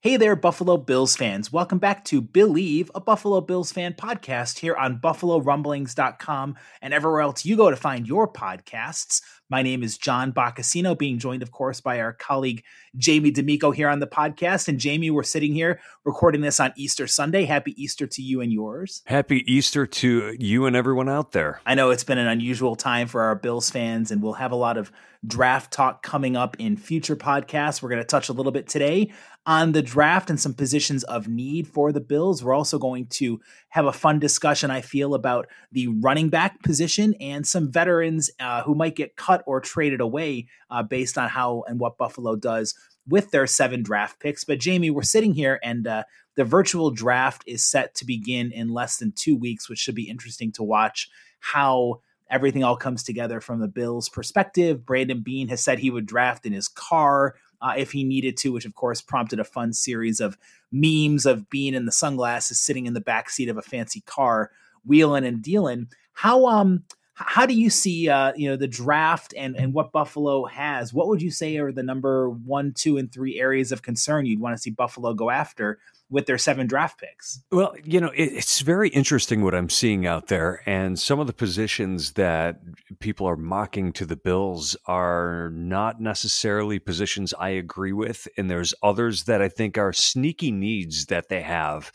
Hey there, Buffalo Bills fans. Welcome back to Believe, a Buffalo Bills fan podcast here on BuffaloRumblings.com and everywhere else you go to find your podcasts. My name is John Boccacino, being joined, of course, by our colleague Jamie D'Amico here on the podcast. And Jamie, we're sitting here recording this on Easter Sunday. Happy Easter to you and yours. Happy Easter to you and everyone out there. I know it's been an unusual time for our Bills fans, and we'll have a lot of draft talk coming up in future podcasts. We're going to touch a little bit today on the draft and some positions of need for the Bills. We're also going to have a fun discussion, I feel, about the running back position and some veterans uh, who might get cut or traded away uh, based on how and what Buffalo does with their seven draft picks. But Jamie, we're sitting here and uh, the virtual draft is set to begin in less than two weeks, which should be interesting to watch how everything all comes together from the Bills' perspective. Brandon Beane has said he would draft in his car uh, if he needed to, which of course prompted a fun series of memes of Beane in the sunglasses sitting in the back seat of a fancy car, wheeling and dealing. How um how do you see uh, you know the draft and and what Buffalo has? What would you say are the number one, two, and three areas of concern you'd want to see Buffalo go after with their seven draft picks? Well, you know, it, it's very interesting what I'm seeing out there, and some of the positions that people are mocking to the Bills are not necessarily positions I agree with, and there's others that I think are sneaky needs that they have,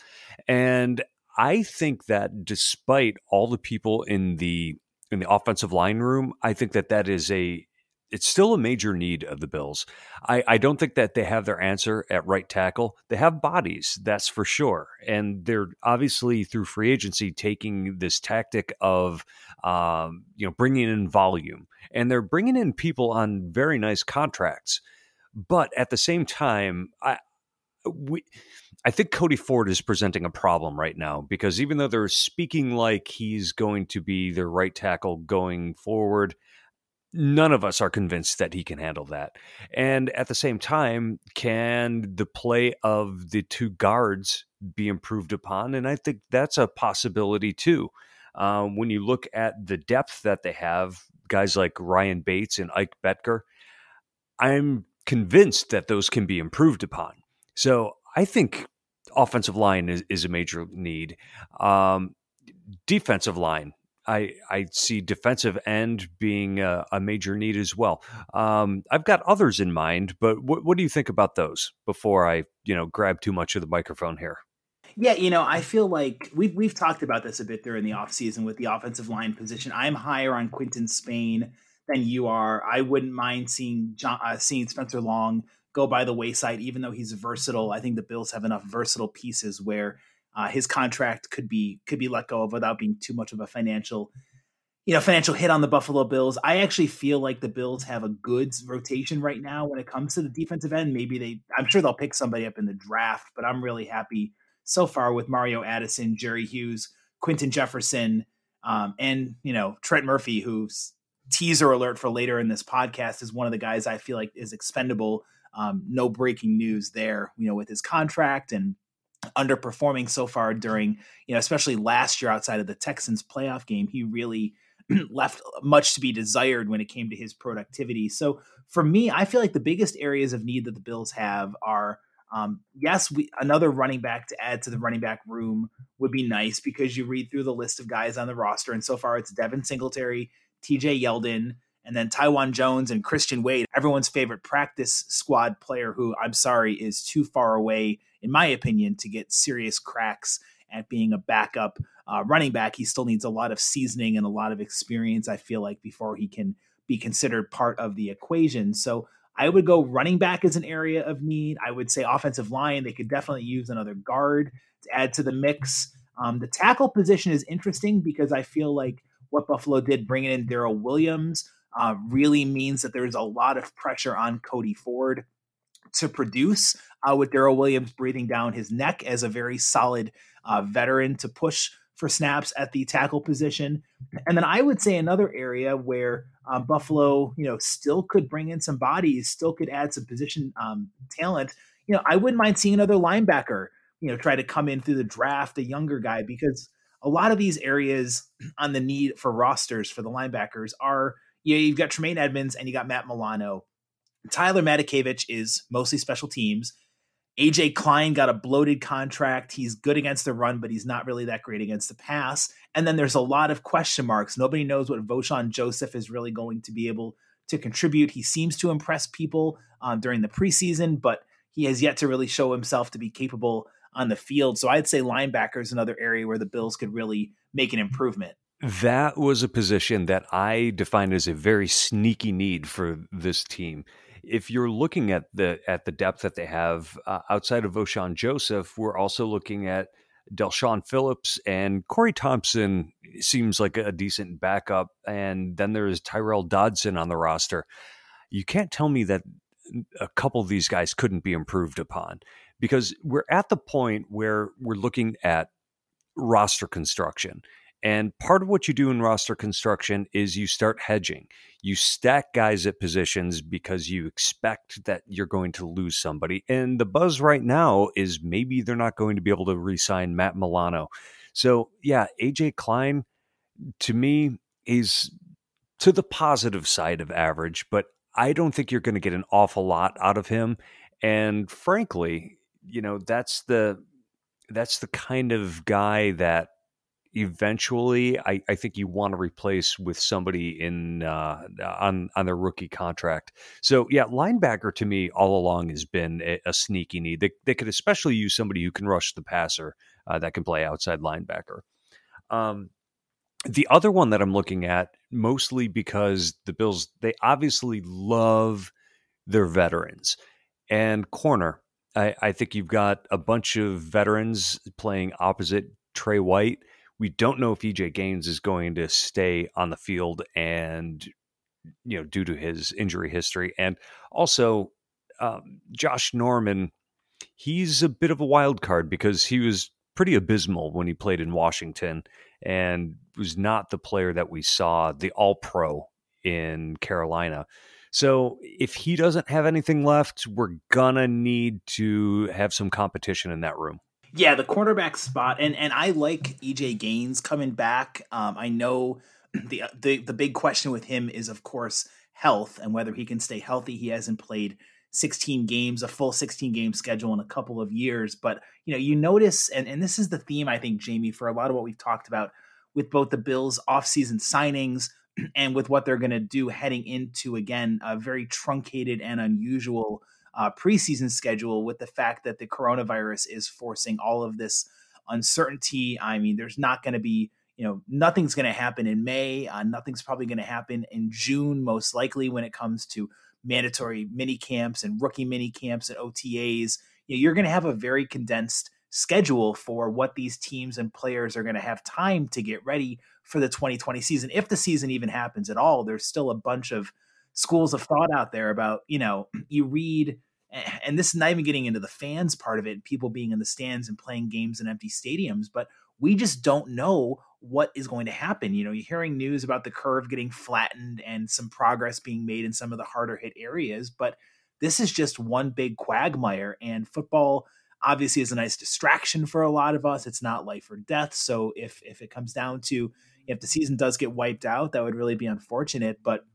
and I think that despite all the people in the in the offensive line room, I think that that is a it's still a major need of the Bills. I, I, don't think that they have their answer at right tackle. They have bodies, that's for sure, and they're obviously through free agency taking this tactic of um, you know bringing in volume, and they're bringing in people on very nice contracts. But at the same time, I we I think Cody Ford is presenting a problem right now because even though they're speaking like he's going to be their right tackle going forward, none of us are convinced that he can handle that. And at the same time, can the play of the two guards be improved upon? And I think that's a possibility too. Um, when you look at the depth that they have, guys like Ryan Bates and Ike Boettger, I'm convinced that those can be improved upon. So I think offensive line is, is a major need. Um, defensive line, I I see defensive end being a, a major need as well. Um, I've got others in mind, but what, what do you think about those before I you know grab too much of the microphone here? Yeah, you know, I feel like we've we've talked about this a bit during the offseason with the offensive line position. I'm higher on Quinton Spain than you are. I wouldn't mind seeing Jon, uh, seeing Spencer Long go by the wayside, even though he's versatile. I think the Bills have enough versatile pieces where uh, his contract could be could be let go of without being too much of a financial you know financial hit on the Buffalo Bills. I actually feel like the Bills have a good rotation right now when it comes to the defensive end. Maybe they I'm sure they'll pick somebody up in the draft, but I'm really happy so far with Mario Addison, Jerry Hughes, Quinton Jefferson, um, and you know Trent Murphy, who's teaser alert for later in this podcast is one of the guys I feel like is expendable um, no breaking news there, you know, with his contract and underperforming so far during, you know, especially last year outside of the Texans playoff game. He really left much to be desired when it came to his productivity. So for me, I feel like the biggest areas of need that the Bills have are um, yes, we, another running back to add to the running back room would be nice because you read through the list of guys on the roster, and so far it's Devin Singletary, TJ Yeldon, and then Taiwan Jones and Christian Wade, everyone's favorite practice squad player who I'm sorry is too far away, in my opinion, to get serious cracks at being a backup uh, running back. He still needs a lot of seasoning and a lot of experience, I feel like, before he can be considered part of the equation. So I would go running back as an area of need. I would say offensive line, they could definitely use another guard to add to the mix. Um, the tackle position is interesting because I feel like what Buffalo did bringing in Daryl Williams uh, really means that there's a lot of pressure on Cody Ford to produce uh, with Daryl Williams breathing down his neck as a very solid uh, veteran to push for snaps at the tackle position. And then I would say another area where um, Buffalo, you know, still could bring in some bodies, still could add some position um, talent. You know, I wouldn't mind seeing another linebacker, you know, try to come in through the draft, a younger guy, because a lot of these areas on the need for rosters for the linebackers are, you know, you've got Tremaine Edmunds and you got Matt Milano. Tyler Matakevich is mostly special teams. AJ Klein got a bloated contract. He's good against the run, but he's not really that great against the pass. And then there's a lot of question marks. Nobody knows what Vosean Joseph is really going to be able to contribute. He seems to impress people um, during the preseason, but he has yet to really show himself to be capable on the field. So I'd say linebacker is another area where the Bills could really make an improvement. That was a position that I defined as a very sneaky need for this team if you're looking at the at the depth that they have uh, outside of Vosean Joseph, we're also looking at Del'Shawn Phillips and Corey Thompson seems like a decent backup, and then there's Tyrell Dodson on the roster. You can't tell me that a couple of these guys couldn't be improved upon because we're at the point where we're looking at roster construction and part of what you do in roster construction is you start hedging. You stack guys at positions because you expect that you're going to lose somebody. And the buzz right now is maybe they're not going to be able to re sign Matt Milano. So, yeah, AJ Klein, to me, is to the positive side of average, but I don't think you're going to get an awful lot out of him. And frankly, you know, that's the that's the kind of guy that eventually I, I think you want to replace with somebody in uh, on on their rookie contract. So yeah, linebacker to me all along has been a, a sneaky need. They, they could especially use somebody who can rush the passer uh, that can play outside linebacker. Um, the other one that I'm looking at mostly because the Bills they obviously love their veterans and corner. I, I think you've got a bunch of veterans playing opposite Tre White we don't know if EJ Gaines is going to stay on the field and you know due to his injury history and also um, Josh Norman he's a bit of a wild card because he was pretty abysmal when he played in Washington and was not the player that we saw the all pro in Carolina. So if he doesn't have anything left, we're gonna need to have some competition in that room. Yeah, the cornerback spot, and and I like EJ Gaines coming back. Um, I know the the the big question with him is, of course, health and whether he can stay healthy. He hasn't played 16 games, a full 16 game schedule in a couple of years. But you know, you notice, and and this is the theme I think, Jamie, for a lot of what we've talked about with both the Bills' offseason signings and with what they're going to do heading into again a very truncated and unusual uh, preseason schedule with the fact that the coronavirus is forcing all of this uncertainty. I mean, there's not going to be, you know, nothing's going to happen in May. Uh, nothing's probably going to happen in June, most likely, when it comes to mandatory mini camps and rookie mini camps and OTAs. You know, you're going to have a very condensed schedule for what these teams and players are going to have time to get ready for the 2020 season. If the season even happens at all, there's still a bunch of schools of thought out there about you know you read and this is not even getting into the fans part of it people being in the stands and playing games in empty stadiums but we just don't know what is going to happen you know you're hearing news about the curve getting flattened and some progress being made in some of the harder hit areas but this is just one big quagmire and football obviously is a nice distraction for a lot of us. It's not life or death. So if if it comes down to if the season does get wiped out, that would really be unfortunate. But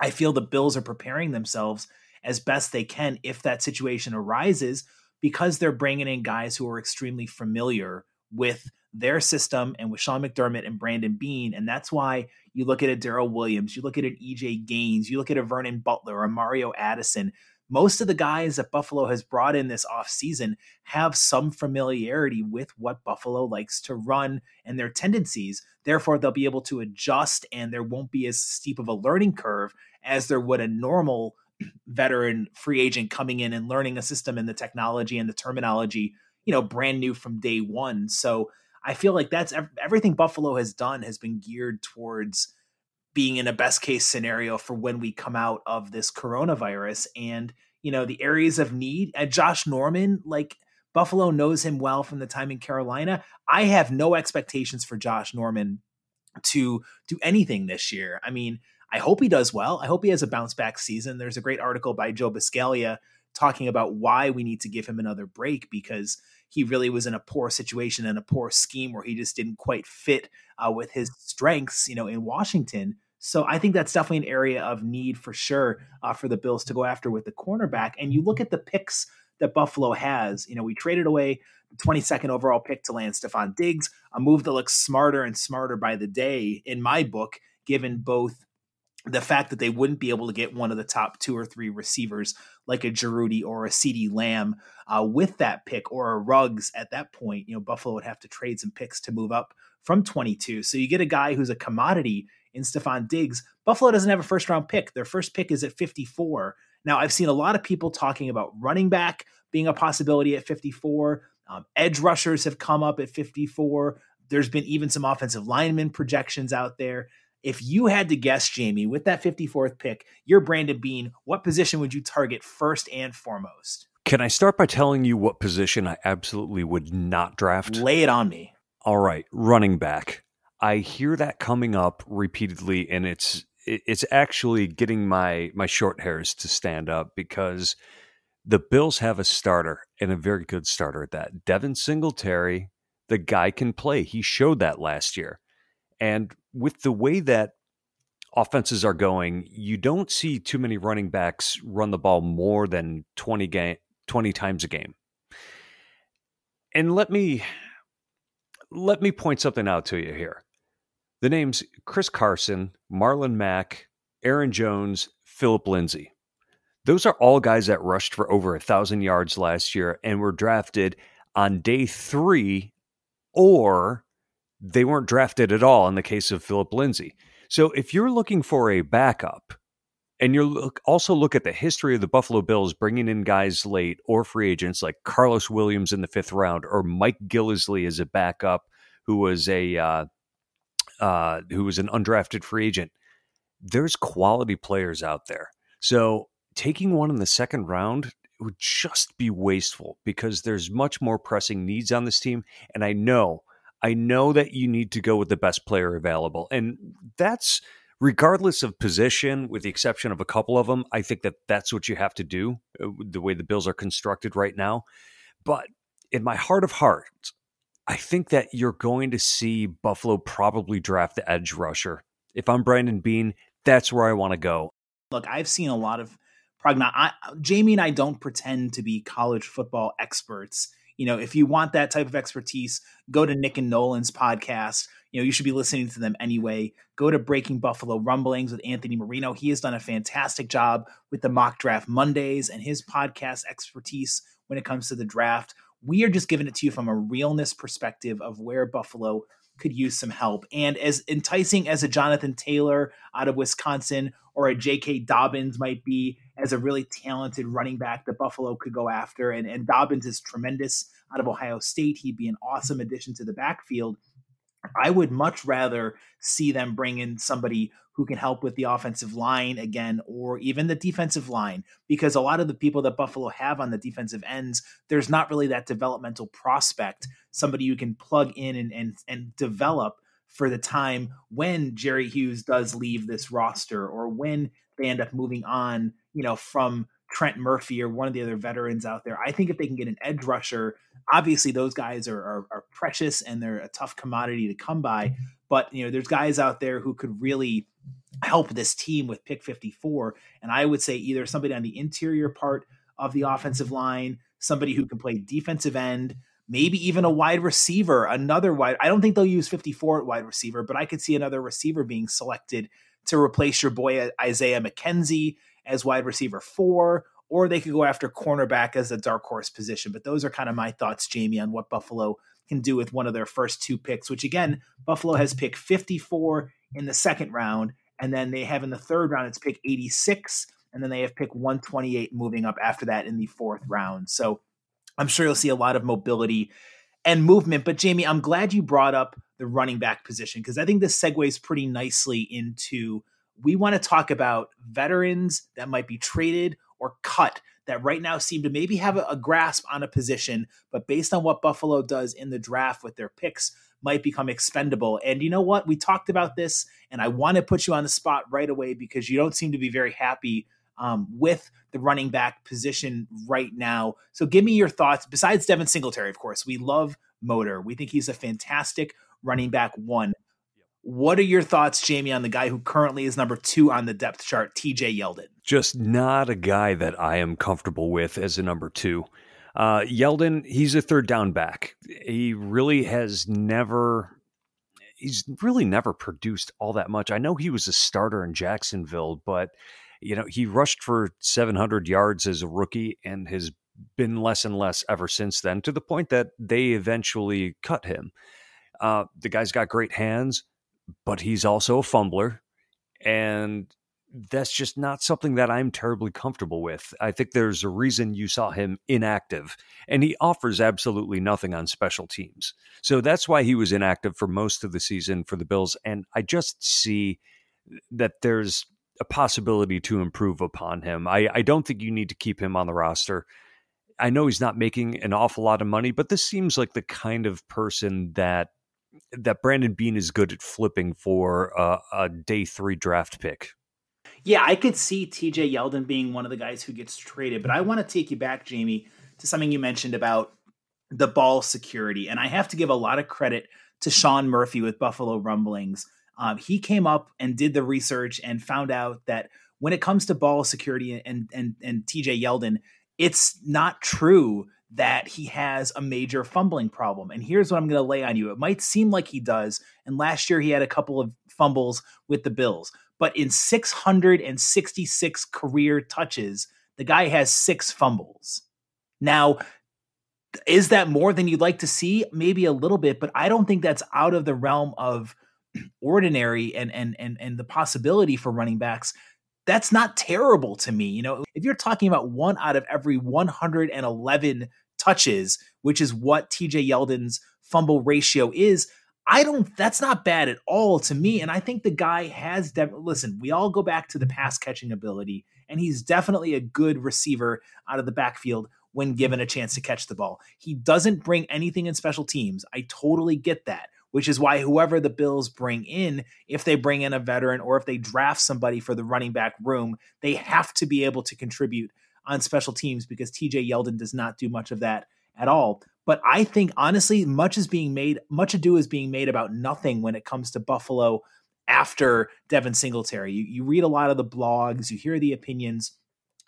I feel the Bills are preparing themselves as best they can if that situation arises because they're bringing in guys who are extremely familiar with their system and with Sean McDermott and Brandon Beane. And that's why you look at a Daryl Williams, you look at an EJ Gaines, you look at a Vernon Butler or Mario Addison. Most of the guys that Buffalo has brought in this offseason have some familiarity with what Buffalo likes to run and their tendencies. Therefore, they'll be able to adjust and there won't be as steep of a learning curve as there would a normal veteran free agent coming in and learning a system and the technology and the terminology, you know, brand new from day one. So I feel like that's everything Buffalo has done has been geared towards being in a best case scenario for when we come out of this coronavirus and you know the areas of need and Josh Norman like Buffalo knows him well from the time in Carolina. I have no expectations for Josh Norman to do anything this year. I mean, I hope he does well. I hope he has a bounce back season. There's a great article by Joe Buscaglia talking about why we need to give him another break because he really was in a poor situation and a poor scheme where he just didn't quite fit uh, with his strengths, you know, in Washington. So I think that's definitely an area of need for sure uh, for the Bills to go after with the cornerback. And you look at the picks that Buffalo has. You know, we traded away the 22nd overall pick to land Stefon Diggs, a move that looks smarter and smarter by the day in my book, given both the fact that they wouldn't be able to get one of the top two or three receivers like a Jeudy or a CeeDee Lamb uh, with that pick or a Ruggs at that point, you know, Buffalo would have to trade some picks to move up from 22. So you get a guy who's a commodity in Stefon Diggs. Buffalo doesn't have a first round pick. Their first pick is at 54. Now, I've seen a lot of people talking about running back being a possibility at 54. Um, edge rushers have come up at 54. There's been even some offensive lineman projections out there. If you had to guess, Jamie, with that 54th pick, you're Brandon Beane. what position would you target first and foremost? Can I start by telling you what position I absolutely would not draft? Lay it on me. All right, running back. I hear that coming up repeatedly, and it's it's actually getting my my short hairs to stand up because the Bills have a starter and a very good starter at that. Devin Singletary, the guy can play. He showed that last year. And with the way that offenses are going, you don't see too many running backs run the ball more than 20 game 20 times a game. And let me let me point something out to you here. The names Chris Carson, Marlon Mack, Aaron Jones, Philip Lindsay. Those are all guys that rushed for over a thousand yards last year and were drafted on day three or they weren't drafted at all in the case of Philip Lindsay. So if you're looking for a backup, and you look also look at the history of the Buffalo Bills bringing in guys late or free agents like Karlos Williams in the fifth round or Mike Gillislee as a backup who was a uh, uh, who was an undrafted free agent. There's quality players out there. So taking one in the second round would just be wasteful because there's much more pressing needs on this team. And I know I know that you need to go with the best player available. And that's regardless of position, with the exception of a couple of them. I think that that's what you have to do uh, the way the Bills are constructed right now. But in my heart of hearts, I think that you're going to see Buffalo probably draft the edge rusher. If I'm Brandon Beane, that's where I want to go. Look, I've seen a lot of prognos. Jamie and I don't pretend to be college football experts you know, if you want that type of expertise, go to Nick and Nolan's podcast. You know, you should be listening to them anyway. Go to Breaking Buffalo Rumblings with Anthony Marino. He has done a fantastic job with the mock draft Mondays and his podcast expertise when it comes to the draft. We are just giving it to you from a realness perspective of where Buffalo could use some help. And as enticing as a Jonathan Taylor out of Wisconsin or a J.K. Dobbins might be as a really talented running back that Buffalo could go after, and, and Dobbins is tremendous out of Ohio State. He'd be an awesome addition to the backfield. I would much rather see them bring in somebody who can help with the offensive line again, or even the defensive line, because a lot of the people that Buffalo have on the defensive ends, there's not really that developmental prospect, somebody you can plug in and and, and develop for the time when Jerry Hughes does leave this roster, or when they end up moving on, you know, from Trent Murphy or one of the other veterans out there. I think if they can get an edge rusher obviously those guys are, are, are precious and they're a tough commodity to come by. Mm-hmm. But you know, there's guys out there who could really help this team with pick 54. And I would say either somebody on the interior part of the offensive line, somebody who can play defensive end, maybe even a wide receiver, another wide. I don't think they'll use 54 at wide receiver, but I could see another receiver being selected to replace your boy Isaiah McKenzie as wide receiver four, or they could go after cornerback as a dark horse position. But those are kind of my thoughts, Jamie, on what Buffalo can do with one of their first two picks, which again, Buffalo has picked 54 in the second round, and then they have in the third round, it's pick 86, and then they have pick 128 moving up after that in the fourth round. So I'm sure you'll see a lot of mobility and movement. But Jamie, I'm glad you brought up the running back position because I think this segues pretty nicely into we want to talk about veterans that might be traded or cut that right now seem to maybe have a, a, grasp on a position, but based on what Buffalo does in the draft with their picks, might become expendable. And you know what? We talked about this, and I want to put you on the spot right away because you don't seem to be very happy um, with the running back position right now. So give me your thoughts. Besides Devin Singletary, of course, we love Motor. We think he's a fantastic running back one. What are your thoughts, Jamie, on the guy who currently is number two on the depth chart, TJ Yeldon? Just not a guy that I am comfortable with as a number two. Uh, Yeldon, he's a third down back. He really has never, he's really never produced all that much. I know he was a starter in Jacksonville, but you know, he rushed for 700 yards as a rookie and has been less and less ever since then to the point that they eventually cut him. Uh, the guy's got great hands, but he's also a fumbler. And that's just not something that I'm terribly comfortable with. I think there's a reason you saw him inactive, and he offers absolutely nothing on special teams. So that's why he was inactive for most of the season for the Bills. And I just see that there's a possibility to improve upon him. I, I don't think you need to keep him on the roster. I know he's not making an awful lot of money, but this seems like the kind of person that that Brandon Beane is good at flipping for a, a day three draft pick. Yeah, I could see TJ Yeldon being one of the guys who gets traded, but I want to take you back, Jamie, to something you mentioned about the ball security. And I have to give a lot of credit to Sean Murphy with Buffalo Rumblings um, he came up and did the research and found out that when it comes to ball security and and and TJ Yeldon, it's not true that he has a major fumbling problem. And here's what I'm going to lay on you. It might seem like he does, and last year he had a couple of fumbles with the Bills, but in 666 career touches, the guy has six fumbles. Now, is that more than you'd like to see? Maybe a little bit, but I don't think that's out of the realm of ordinary and and and and the possibility for running backs that's not terrible to me you know if you're talking about one out of every 111 touches which is what TJ Yeldon's fumble ratio is I don't that's not bad at all to me and I think the guy has de- listen we all go back to the pass catching ability and he's definitely a good receiver out of the backfield when given a chance to catch the ball. He doesn't bring anything in special teams. I totally get that which is why whoever the Bills bring in, if they bring in a veteran or if they draft somebody for the running back room, they have to be able to contribute on special teams because TJ Yeldon does not do much of that at all. But I think honestly, much is being made, much ado is being made about nothing when it comes to Buffalo after Devin Singletary. You, you read a lot of the blogs, you hear the opinions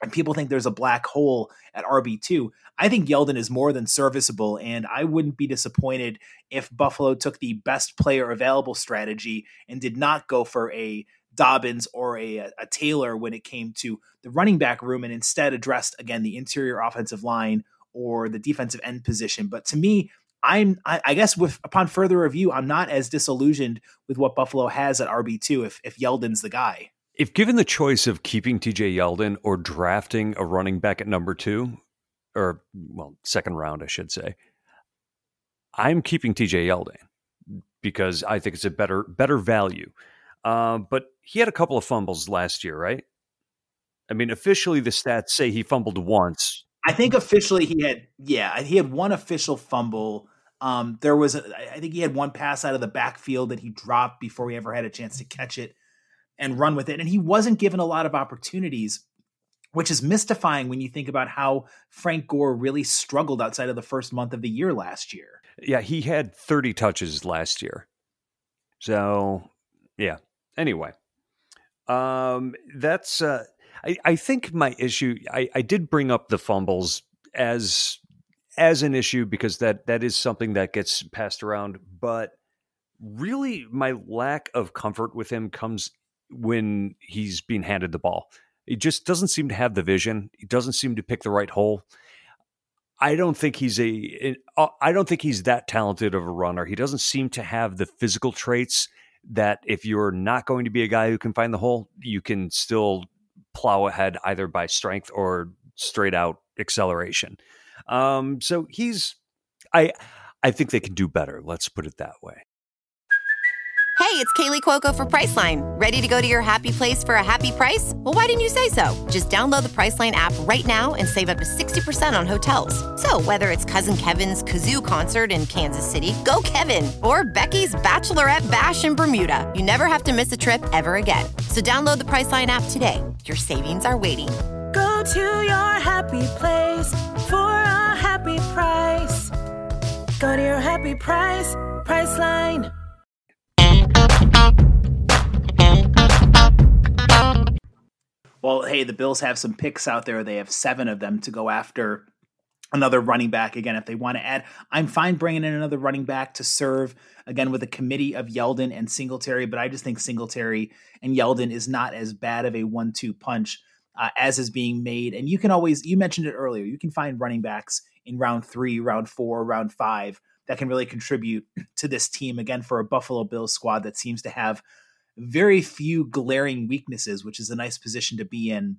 and people think there's a black hole at RB2. I think Yeldon is more than serviceable, and I wouldn't be disappointed if Buffalo took the best player available strategy and did not go for a Dobbins or a, a Taylor when it came to the running back room and instead addressed, again, the interior offensive line or the defensive end position. But to me, I'm I, I, guess with upon further review, I'm not as disillusioned with what Buffalo has at RB two if if Yeldon's the guy. If given the choice of keeping TJ Yeldon or drafting a running back at number two, or well, second round, I should say, I'm keeping TJ Yeldon because I think it's a better better value. Uh, but he had a couple of fumbles last year, right? I mean, officially the stats say he fumbled once. I think officially he had, yeah, he had one official fumble. Um, there was, a, I think he had one pass out of the backfield that he dropped before he ever had a chance to catch it and run with it. And he wasn't given a lot of opportunities which is mystifying when you think about how Frank Gore really struggled outside of the first month of the year last year. Yeah, he had 30 touches last year. So, yeah. Anyway, um, that's, uh, I, I think my issue, I, I did bring up the fumbles as as an issue because that that is something that gets passed around but really my lack of comfort with him comes when he's being handed the ball. He just doesn't seem to have the vision. He doesn't seem to pick the right hole. I don't think he's a i don't think he's that talented of a runner. He doesn't seem to have the physical traits that if you're not going to be a guy who can find the hole you can still plow ahead either by strength or straight out acceleration um, so he's, I, I think they can do better. Let's put it that way. Hey, it's Kaley Cuoco for Priceline. Ready to go to your happy place for a happy price? Well, why didn't you say so? Just download the Priceline app right now and save up to 60% on hotels. So, whether it's Cousin Kevin's Kazoo concert in Kansas City, go Kevin, or Becky's Bachelorette Bash in Bermuda, you never have to miss a trip ever again. So, download the Priceline app today. Your savings are waiting Go to your happy place for a happy price. Go to your happy price, Priceline. Well, hey, the Bills have some picks out there. They have seven of them to go after another running back again if they want to add. I'm fine bringing in another running back to serve again with a committee of Yeldon and Singletary, but I just think Singletary and Yeldon is not as bad of a one-two punch uh, as is being made. And you can always, you mentioned it earlier, you can find running backs in round three, round four, round five that can really contribute to this team. Again, for a Buffalo Bills squad that seems to have very few glaring weaknesses, which is a nice position to be in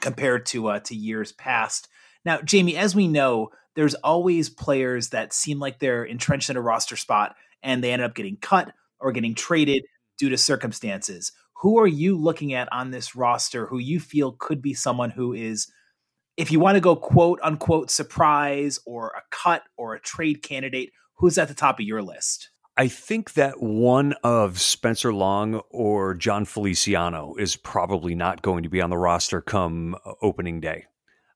compared to uh, to years past. Now, Jamie, as we know, there's always players that seem like they're entrenched in a roster spot and they end up getting cut or getting traded due to circumstances who are you looking at on this roster who you feel could be someone who is if you want to go quote unquote surprise or a cut or a trade candidate who's at the top of your list I think that one of Spencer Long or Jon Feliciano is probably not going to be on the roster come uh, opening day.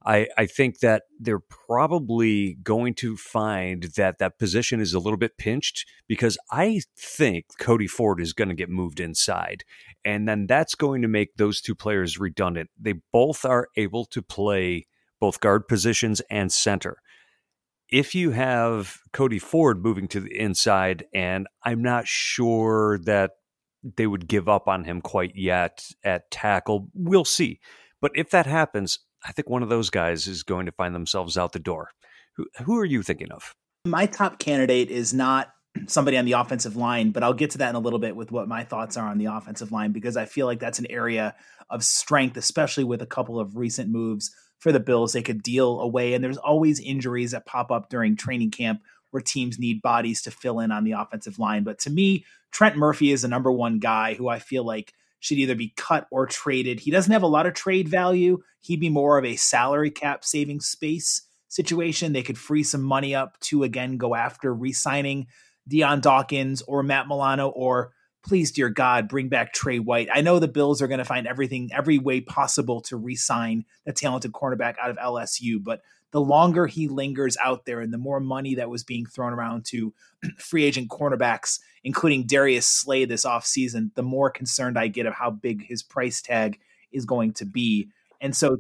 I, I think that they're probably going to find that that position is a little bit pinched because I think Cody Ford is going to get moved inside. And then that's going to make those two players redundant. They both are able to play both guard positions and center. If you have Cody Ford moving to the inside, and I'm not sure that they would give up on him quite yet at tackle, we'll see. But if that happens, I think one of those guys is going to find themselves out the door. Who, who are you thinking of? My top candidate is not somebody on the offensive line, but I'll get to that in a little bit with what my thoughts are on the offensive line because I feel like that's an area of strength, especially with a couple of recent moves for the Bills. They could deal away, and there's always injuries that pop up during training camp where teams need bodies to fill in on the offensive line. But to me, Trent Murphy is the number one guy who I feel like should either be cut or traded. He doesn't have a lot of trade value. He'd be more of a salary cap saving space situation. They could free some money up to again go after re signing Dion Dawkins or Matt Milano or please, dear God, bring back Tre White. I know the Bills are going to find everything, every way possible to re sign the talented cornerback out of LSU, but the longer he lingers out there and the more money that was being thrown around to free agent cornerbacks, including Darius Slay this offseason, the more concerned I get of how big his price tag is going to be. And so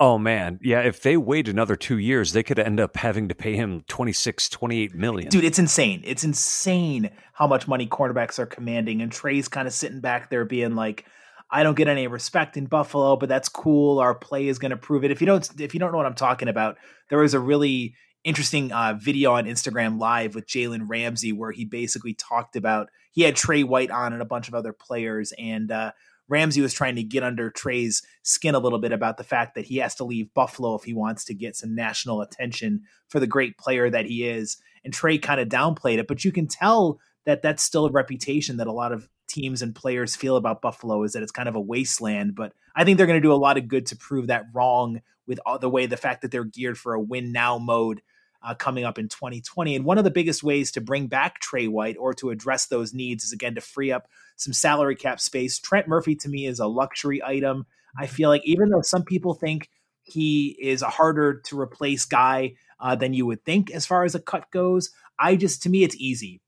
Oh man, yeah, if they wait another 2 years, they could end up having to pay him 26 28 million. Dude, it's insane. It's insane how much money cornerbacks are commanding and Tre's kind of sitting back there being like I don't get any respect in Buffalo, but that's cool. Our play is going to prove it. If you don't, if you don't know what I'm talking about, there was a really interesting uh, video on Instagram Live with Jalen Ramsey where he basically talked about he had Tre White on and a bunch of other players, and uh, Ramsey was trying to get under Tre's skin a little bit about the fact that he has to leave Buffalo if he wants to get some national attention for the great player that he is. And Tre kind of downplayed it, but you can tell that that's still a reputation that a lot of teams and players feel about Buffalo is that it's kind of a wasteland. But I think they're going to do a lot of good to prove that wrong with all the way the fact that they're geared for a win now mode uh, coming up in 2020. And one of the biggest ways to bring back Tre White or to address those needs is again to free up some salary cap space. Trent Murphy to me is a luxury item. I feel like even though some people think he is a harder to replace guy uh, than you would think as far as a cut goes, I just to me it's easy.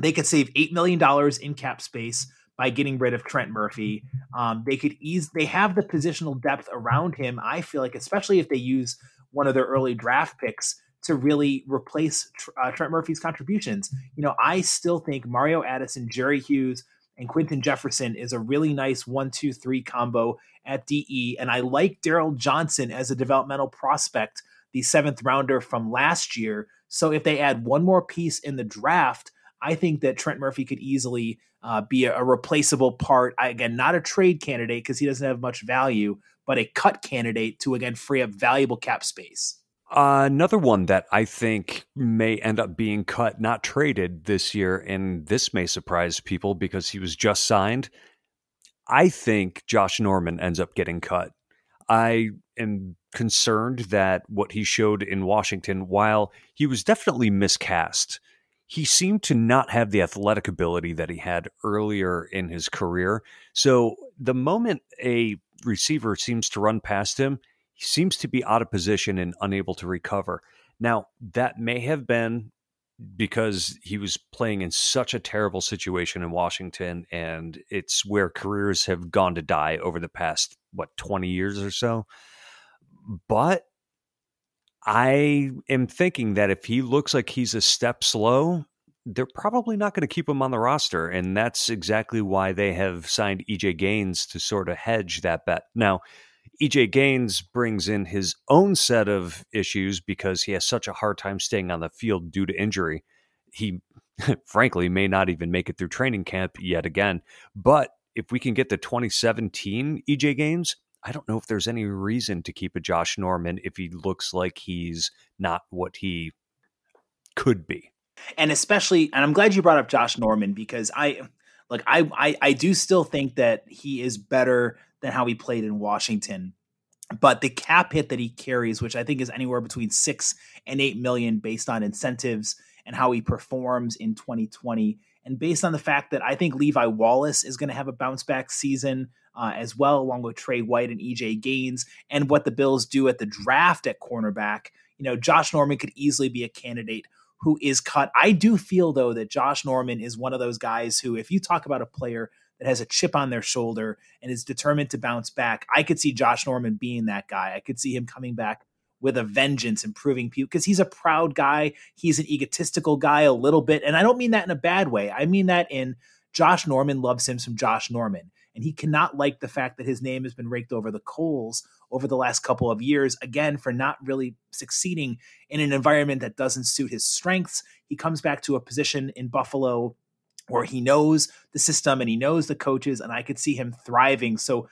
They could save eight million dollars in cap space by getting rid of Trent Murphy. Um, they could ease. They have the positional depth around him. I feel like, especially if they use one of their early draft picks to really replace uh, Trent Murphy's contributions. You know, I still think Mario Addison, Jerry Hughes, and Quinton Jefferson is a really nice one, two, three combo at DE. And I like Darryl Johnson as a developmental prospect, the seventh rounder from last year. So if they add one more piece in the draft, I think that Trent Murphy could easily uh, be a, a, replaceable part. I, again, not a trade candidate because he doesn't have much value, but a cut candidate to again free up valuable cap space. Uh, another one that I think may end up being cut, not traded this year, and this may surprise people because he was just signed. I think Josh Norman ends up getting cut. I am concerned that what he showed in Washington, while he was definitely miscast, he seemed to not have the athletic ability that he had earlier in his career. So the moment a receiver seems to run past him, he seems to be out of position and unable to recover. Now, that may have been because he was playing in such a terrible situation in Washington, and it's where careers have gone to die over the past, what, 20 years or so. But I am thinking that if he looks like he's a step slow, they're probably not going to keep him on the roster. And that's exactly why they have signed EJ Gaines to sort of hedge that bet. Now, EJ Gaines brings in his own set of issues because he has such a hard time staying on the field due to injury. He, frankly, may not even make it through training camp yet again. But if we can get the 2017 EJ Gaines, I don't know if there's any reason to keep a Josh Norman if he looks like he's not what he could be. And especially, and I'm glad you brought up Josh Norman because I, like, I, I, I do still think that he is better than how he played in Washington. But the cap hit that he carries, which I think is anywhere between six and eight million based on incentives and how he performs in 2020, and based on the fact that I think Levi Wallace is going to have a bounce back season uh, as well, along with Tre White and EJ Gaines, and what the Bills do at the draft at cornerback, you know, Josh Norman could easily be a candidate who is cut. I do feel though that Josh Norman is one of those guys who, if you talk about a player that has a chip on their shoulder and is determined to bounce back, I could see Josh Norman being that guy. I could see him coming back with a vengeance and proving people because he's a proud guy. He's an egotistical guy a little bit. And I don't mean that in a bad way. I mean that in Josh Norman loves him some Josh Norman. And he cannot like the fact that his name has been raked over the coals over the last couple of years, again, for not really succeeding in an environment that doesn't suit his strengths. He comes back to a position in Buffalo where he knows the system and he knows the coaches, and I could see him thriving. So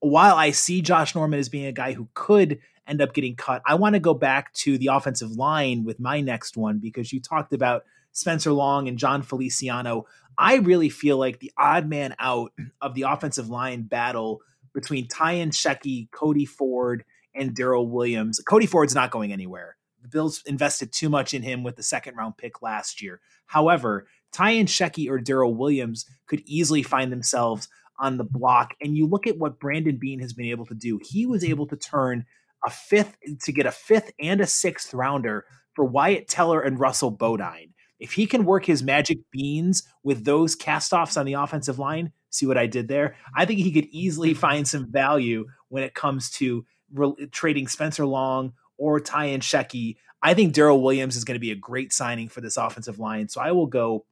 while I see Josh Norman as being a guy who could end up getting cut, I want to go back to the offensive line with my next one because you talked about Spencer Long and Jon Feliciano. I really feel like the odd man out of the offensive line battle between Ty Nsekhe, Cody Ford, and Daryl Williams. Cody Ford's not going anywhere. The Bills invested too much in him with the second round pick last year. However, Ty Nsekhe or Daryl Williams could easily find themselves on the block. And you look at what Brandon Beane has been able to do. He was able to turn a fifth to get a fifth and a sixth rounder for Wyatt Teller and Russell Bodine. If he can work his magic beans with those castoffs on the offensive line, see what I did there? I think he could easily find some value when it comes to re- trading Spencer Long or Ty Nsekhe. I think Daryl Williams is going to be a great signing for this offensive line. So I will go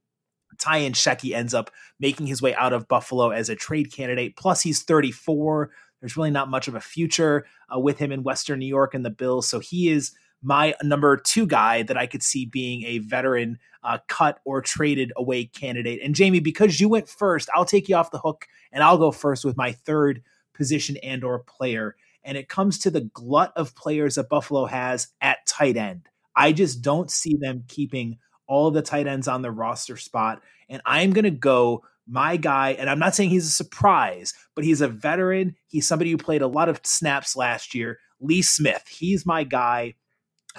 Ty Nsekhe ends up making his way out of Buffalo as a trade candidate. Plus, he's 34. There's really not much of a future uh, with him in Western New York and the Bills. So he is my number two guy that I could see being a veteran uh, cut or traded away candidate. And Jamie, because you went first, I'll take you off the hook and I'll go first with my third position and or player. And it comes to the glut of players that Buffalo has at tight end. I just don't see them keeping all the tight ends on the roster spot. And I'm going to go my guy, and I'm not saying he's a surprise, but he's a veteran. He's somebody who played a lot of snaps last year. Lee Smith, he's my guy.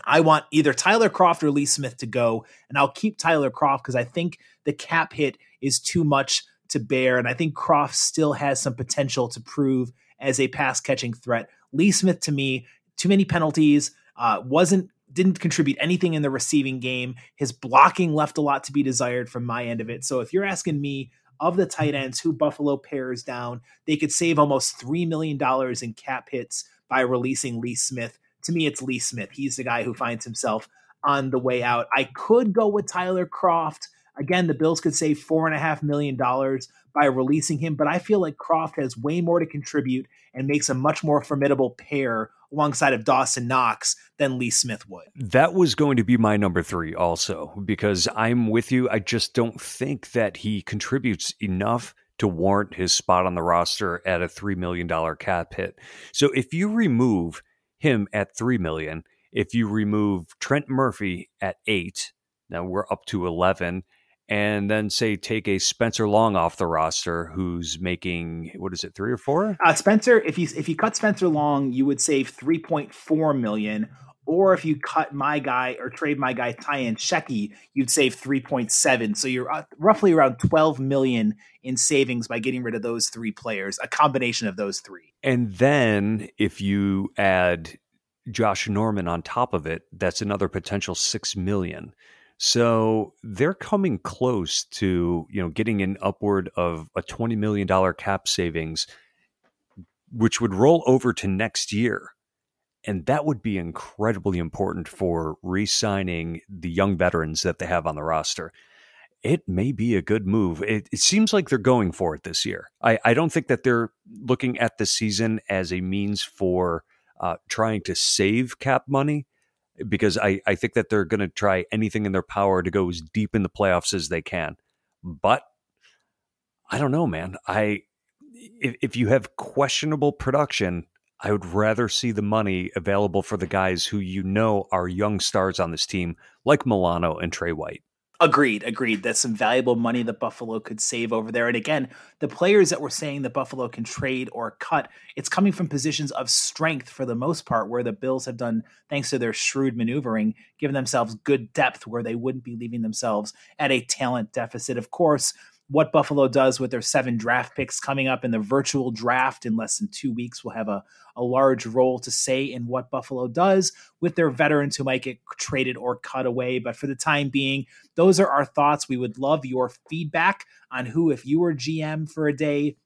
I want either Tyler Kroft or Lee Smith to go, and I'll keep Tyler Kroft because I think the cap hit is too much to bear, and I think Kroft still has some potential to prove as a pass catching threat. Lee Smith to me, too many penalties, uh, wasn't didn't contribute anything in the receiving game. His blocking left a lot to be desired from my end of it. So if you're asking me of the tight ends who Buffalo pairs down, they could save almost $3 million in cap hits by releasing Lee Smith. To me, it's Lee Smith. He's the guy who finds himself on the way out. I could go with Tyler Kroft. Again, the Bills could save $4.5 million by releasing him, but I feel like Kroft has way more to contribute and makes a much more formidable pair alongside of Dawson Knox than Lee Smith would. That was going to be my number three also, because I'm with you. I just don't think that he contributes enough to warrant his spot on the roster at a $3 million cap hit. So if you remove him at 3 million, if you remove Trent Murphy at eight, now we're up to 11 and then say take a Spencer Long off the roster who's making what is it three or four? Uh, Spencer, if you if you cut Spencer Long, you would save three point four million. Or if you cut my guy or trade my guy Ty Nsekhe, you'd save 3.7. So you're uh, roughly around 12 million in savings by getting rid of those three players, a combination of those three. And then if you add Josh Norman on top of it, that's another potential 6 million. So they're coming close to, you know, getting an upward of a $20 million cap savings, which would roll over to next year. And that would be incredibly important for re signing the young veterans that they have on the roster. It may be a good move. It, it seems like they're going for it this year. I, I, don't think that they're looking at the season as a means for uh, trying to save cap money because I, I think that they're going to try anything in their power to go as deep in the playoffs as they can. But I don't know, man. I if, if you have questionable production, I would rather see the money available for the guys who you know are young stars on this team, like Milano and Tre White. Agreed, agreed. That's some valuable money that Buffalo could save over there. And again, the players that we're saying that Buffalo can trade or cut, it's coming from positions of strength for the most part, where the Bills have done, thanks to their shrewd maneuvering, given themselves good depth where they wouldn't be leaving themselves at a talent deficit. Of course, what Buffalo does with their seven draft picks coming up in the virtual draft in less than two weeks will have a, a large role to say in what Buffalo does with their veterans who might get traded or cut away. But for the time being, those are our thoughts. We would love your feedback on who, if you were GM for a day,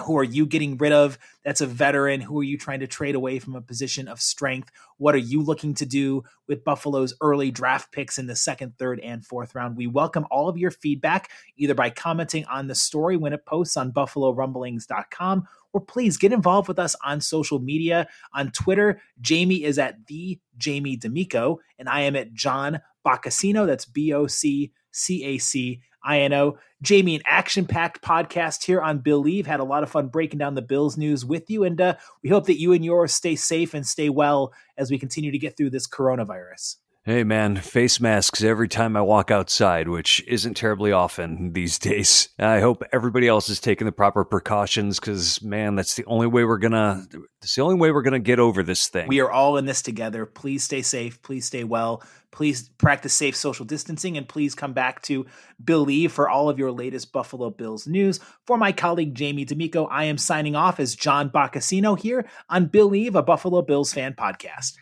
who are you getting rid of? That's a veteran. Who are you trying to trade away from a position of strength? What are you looking to do with Buffalo's early draft picks in the second, third, and fourth round? We welcome all of your feedback either by commenting on the story when it posts on buffalorumblings.com or please get involved with us on social media. On Twitter, Jamie is at the Jamie D'Amico, and I am at John Boccacino. That's B O C C A C I know Jamie, an action packed podcast here on Billieve. Had a lot of fun breaking down the Bills news with you. And uh, we hope that you and yours stay safe and stay well as we continue to get through this coronavirus. Hey man, face masks every time I walk outside, which isn't terribly often these days. I hope everybody else is taking the proper precautions because man, that's the only way we're gonna. It's the only way we're gonna get over this thing. We are all in this together. Please stay safe. Please stay well. Please practice safe social distancing, and please come back to Billieve for all of your latest Buffalo Bills news. For my colleague Jamie D'Amico, I am signing off as John Boccacino here on Billieve, a Buffalo Bills fan podcast.